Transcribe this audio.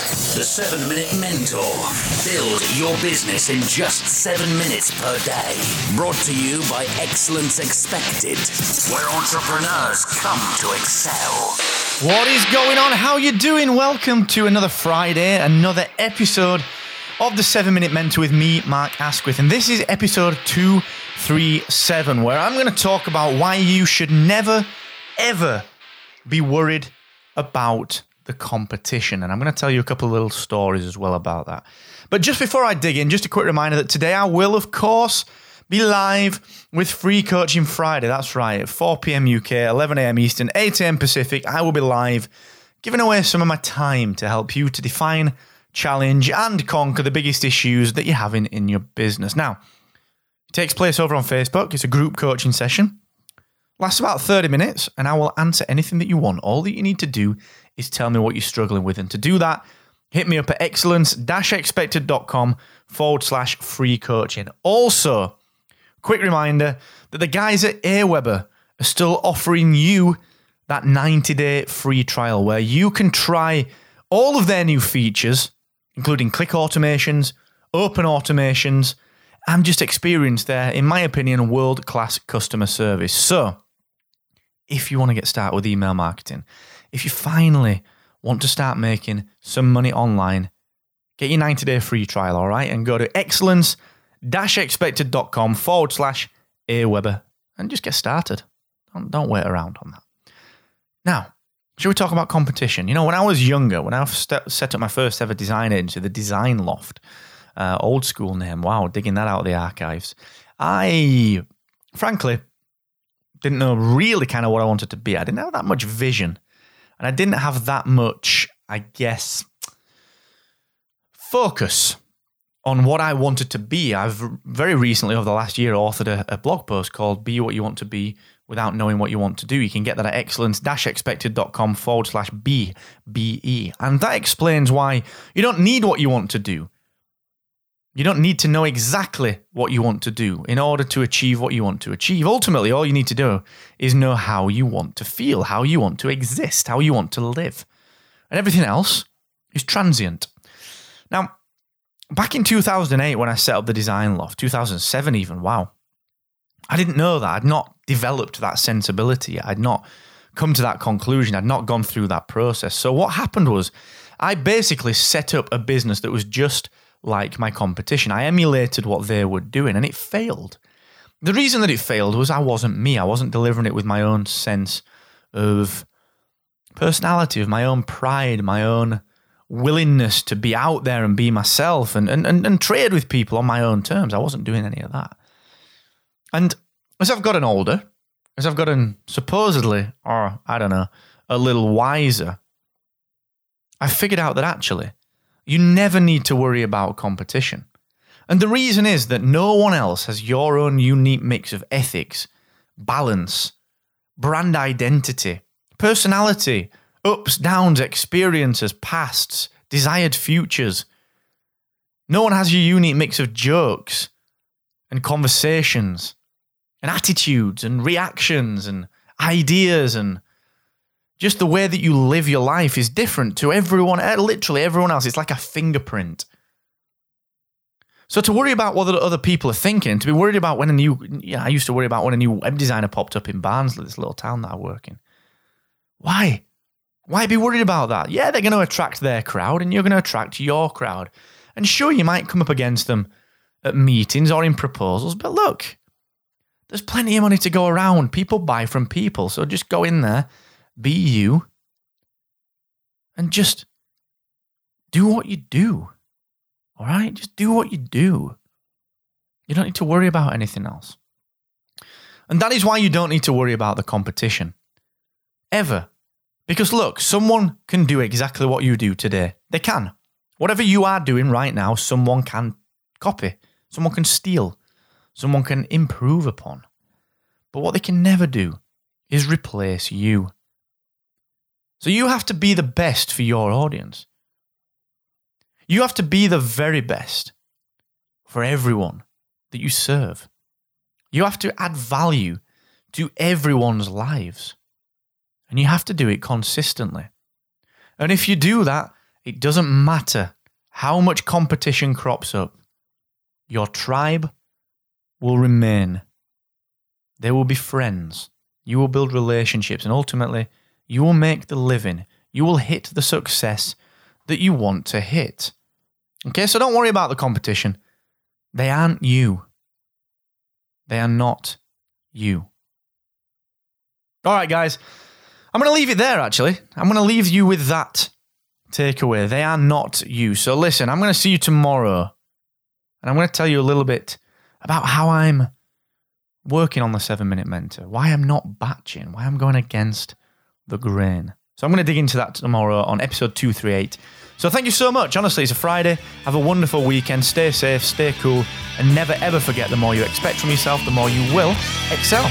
The 7 Minute Mentor. Build your business in just 7 minutes per day. Brought to you by Excellence Expected, where entrepreneurs come to excel. What is going on? How you doing? Welcome to another Friday, another episode of the 7 Minute Mentor with me, Mark Asquith. And this is episode 237, where I'm going to talk about why you should never, ever be worried about the competition. And I'm going to tell you a couple of little stories as well about that. But just before I dig in, just a quick reminder that today I will, of course, be live with Free Coaching Friday. That's right, at 4 p.m. UK, 11 a.m. Eastern, 8 a.m. Pacific. I will be live giving away some of my time to help you to define, challenge, and conquer the biggest issues that you're having in your business. Now, it takes place over on Facebook. It's a group coaching session. Lasts about 30 minutes, and I will answer anything that you want. All that you need to do is tell me what you're struggling with. And to do that, hit me up at excellence-expected.com forward slash free coaching. Also, quick reminder that the guys at Aweber are still offering you that 90 day free trial where you can try all of their new features, including click automations, open automations, and just experience their, in my opinion, world class customer service. So, if you want to get started with email marketing, if you finally want to start making some money online, get your 90 day free trial, all right? And go to excellence expected.com forward slash Aweber and just get started. Don't, don't wait around on that. Now, should we talk about competition? You know, when I was younger, when I set up my first ever design agency, the Design Loft, uh, old school name, wow, digging that out of the archives, I frankly didn't know really kind of what I wanted to be. I didn't have that much vision and I didn't have that much, I guess, focus on what I wanted to be. I've very recently, over the last year, authored a, a, blog post called Be What You Want to Be Without Knowing What You Want to Do. You can get that at excellence expected.com forward slash B, B-E. And that explains why you don't need what you want to do. You don't need to know exactly what you want to do in order to achieve what you want to achieve. Ultimately, all you need to do is know how you want to feel, how you want to exist, how you want to live. And everything else is transient. Now, back in 2008, when I set up the design loft, 2007 even, wow, I didn't know that. I'd not developed that sensibility. I'd not come to that conclusion. I'd not gone through that process. So, what happened was I basically set up a business that was just like my competition. I emulated what they were doing and it failed. The reason that it failed was I wasn't me. I wasn't delivering it with my own sense of personality, of my own pride, my own willingness to be out there and be myself and, and, and, and trade with people on my own terms. I wasn't doing any of that. And as I've gotten older, as I've gotten supposedly, or I don't know, a little wiser, I figured out that actually you never need to worry about competition. And the reason is that no one else has your own unique mix of ethics, balance, brand identity, personality, ups, downs, experiences, pasts, desired futures. No one has your unique mix of jokes and conversations and attitudes and reactions and ideas and just the way that you live your life is different to everyone, eh, literally everyone else. It's like a fingerprint. So to worry about what other people are thinking, to be worried about when a new, yeah, I used to worry about when a new web designer popped up in Barnsley, this little town that I work in. Why? Why be worried about that? Yeah, they're going to attract their crowd and you're going to attract your crowd. And sure, you might come up against them at meetings or in proposals, but look, there's plenty of money to go around. People buy from people. So just go in there be you and just do what you do. All right? Just do what you do. You don't need to worry about anything else. And that is why you don't need to worry about the competition. Ever. Because look, someone can do exactly what you do today. They can. Whatever you are doing right now, someone can copy, someone can steal, someone can improve upon. But what they can never do is replace you. So you have to be the best for your audience. You have to be the very best for everyone that you serve. You have to add value to everyone's lives. And you have to do it consistently. And if you do that, it doesn't matter how much competition crops up, your tribe will remain. They will be friends. You will build relationships, and ultimately, you will make the living. You will hit the success that you want to hit. Okay, so don't worry about the competition. They aren't you. They are not you. All right, guys. I'm going to leave it there, actually. I'm going to leave you with that takeaway. They are not you. So listen, I'm going to see you tomorrow. And I'm going to tell you a little bit about how I'm working on the seven minute mentor, why I'm not batching, why I'm going against the grain. So I'm going to dig into that tomorrow on episode 238. So thank you so much. Honestly, it's a Friday. Have a wonderful weekend. Stay safe, stay cool, and never ever forget the more you expect from yourself, the more you will excel.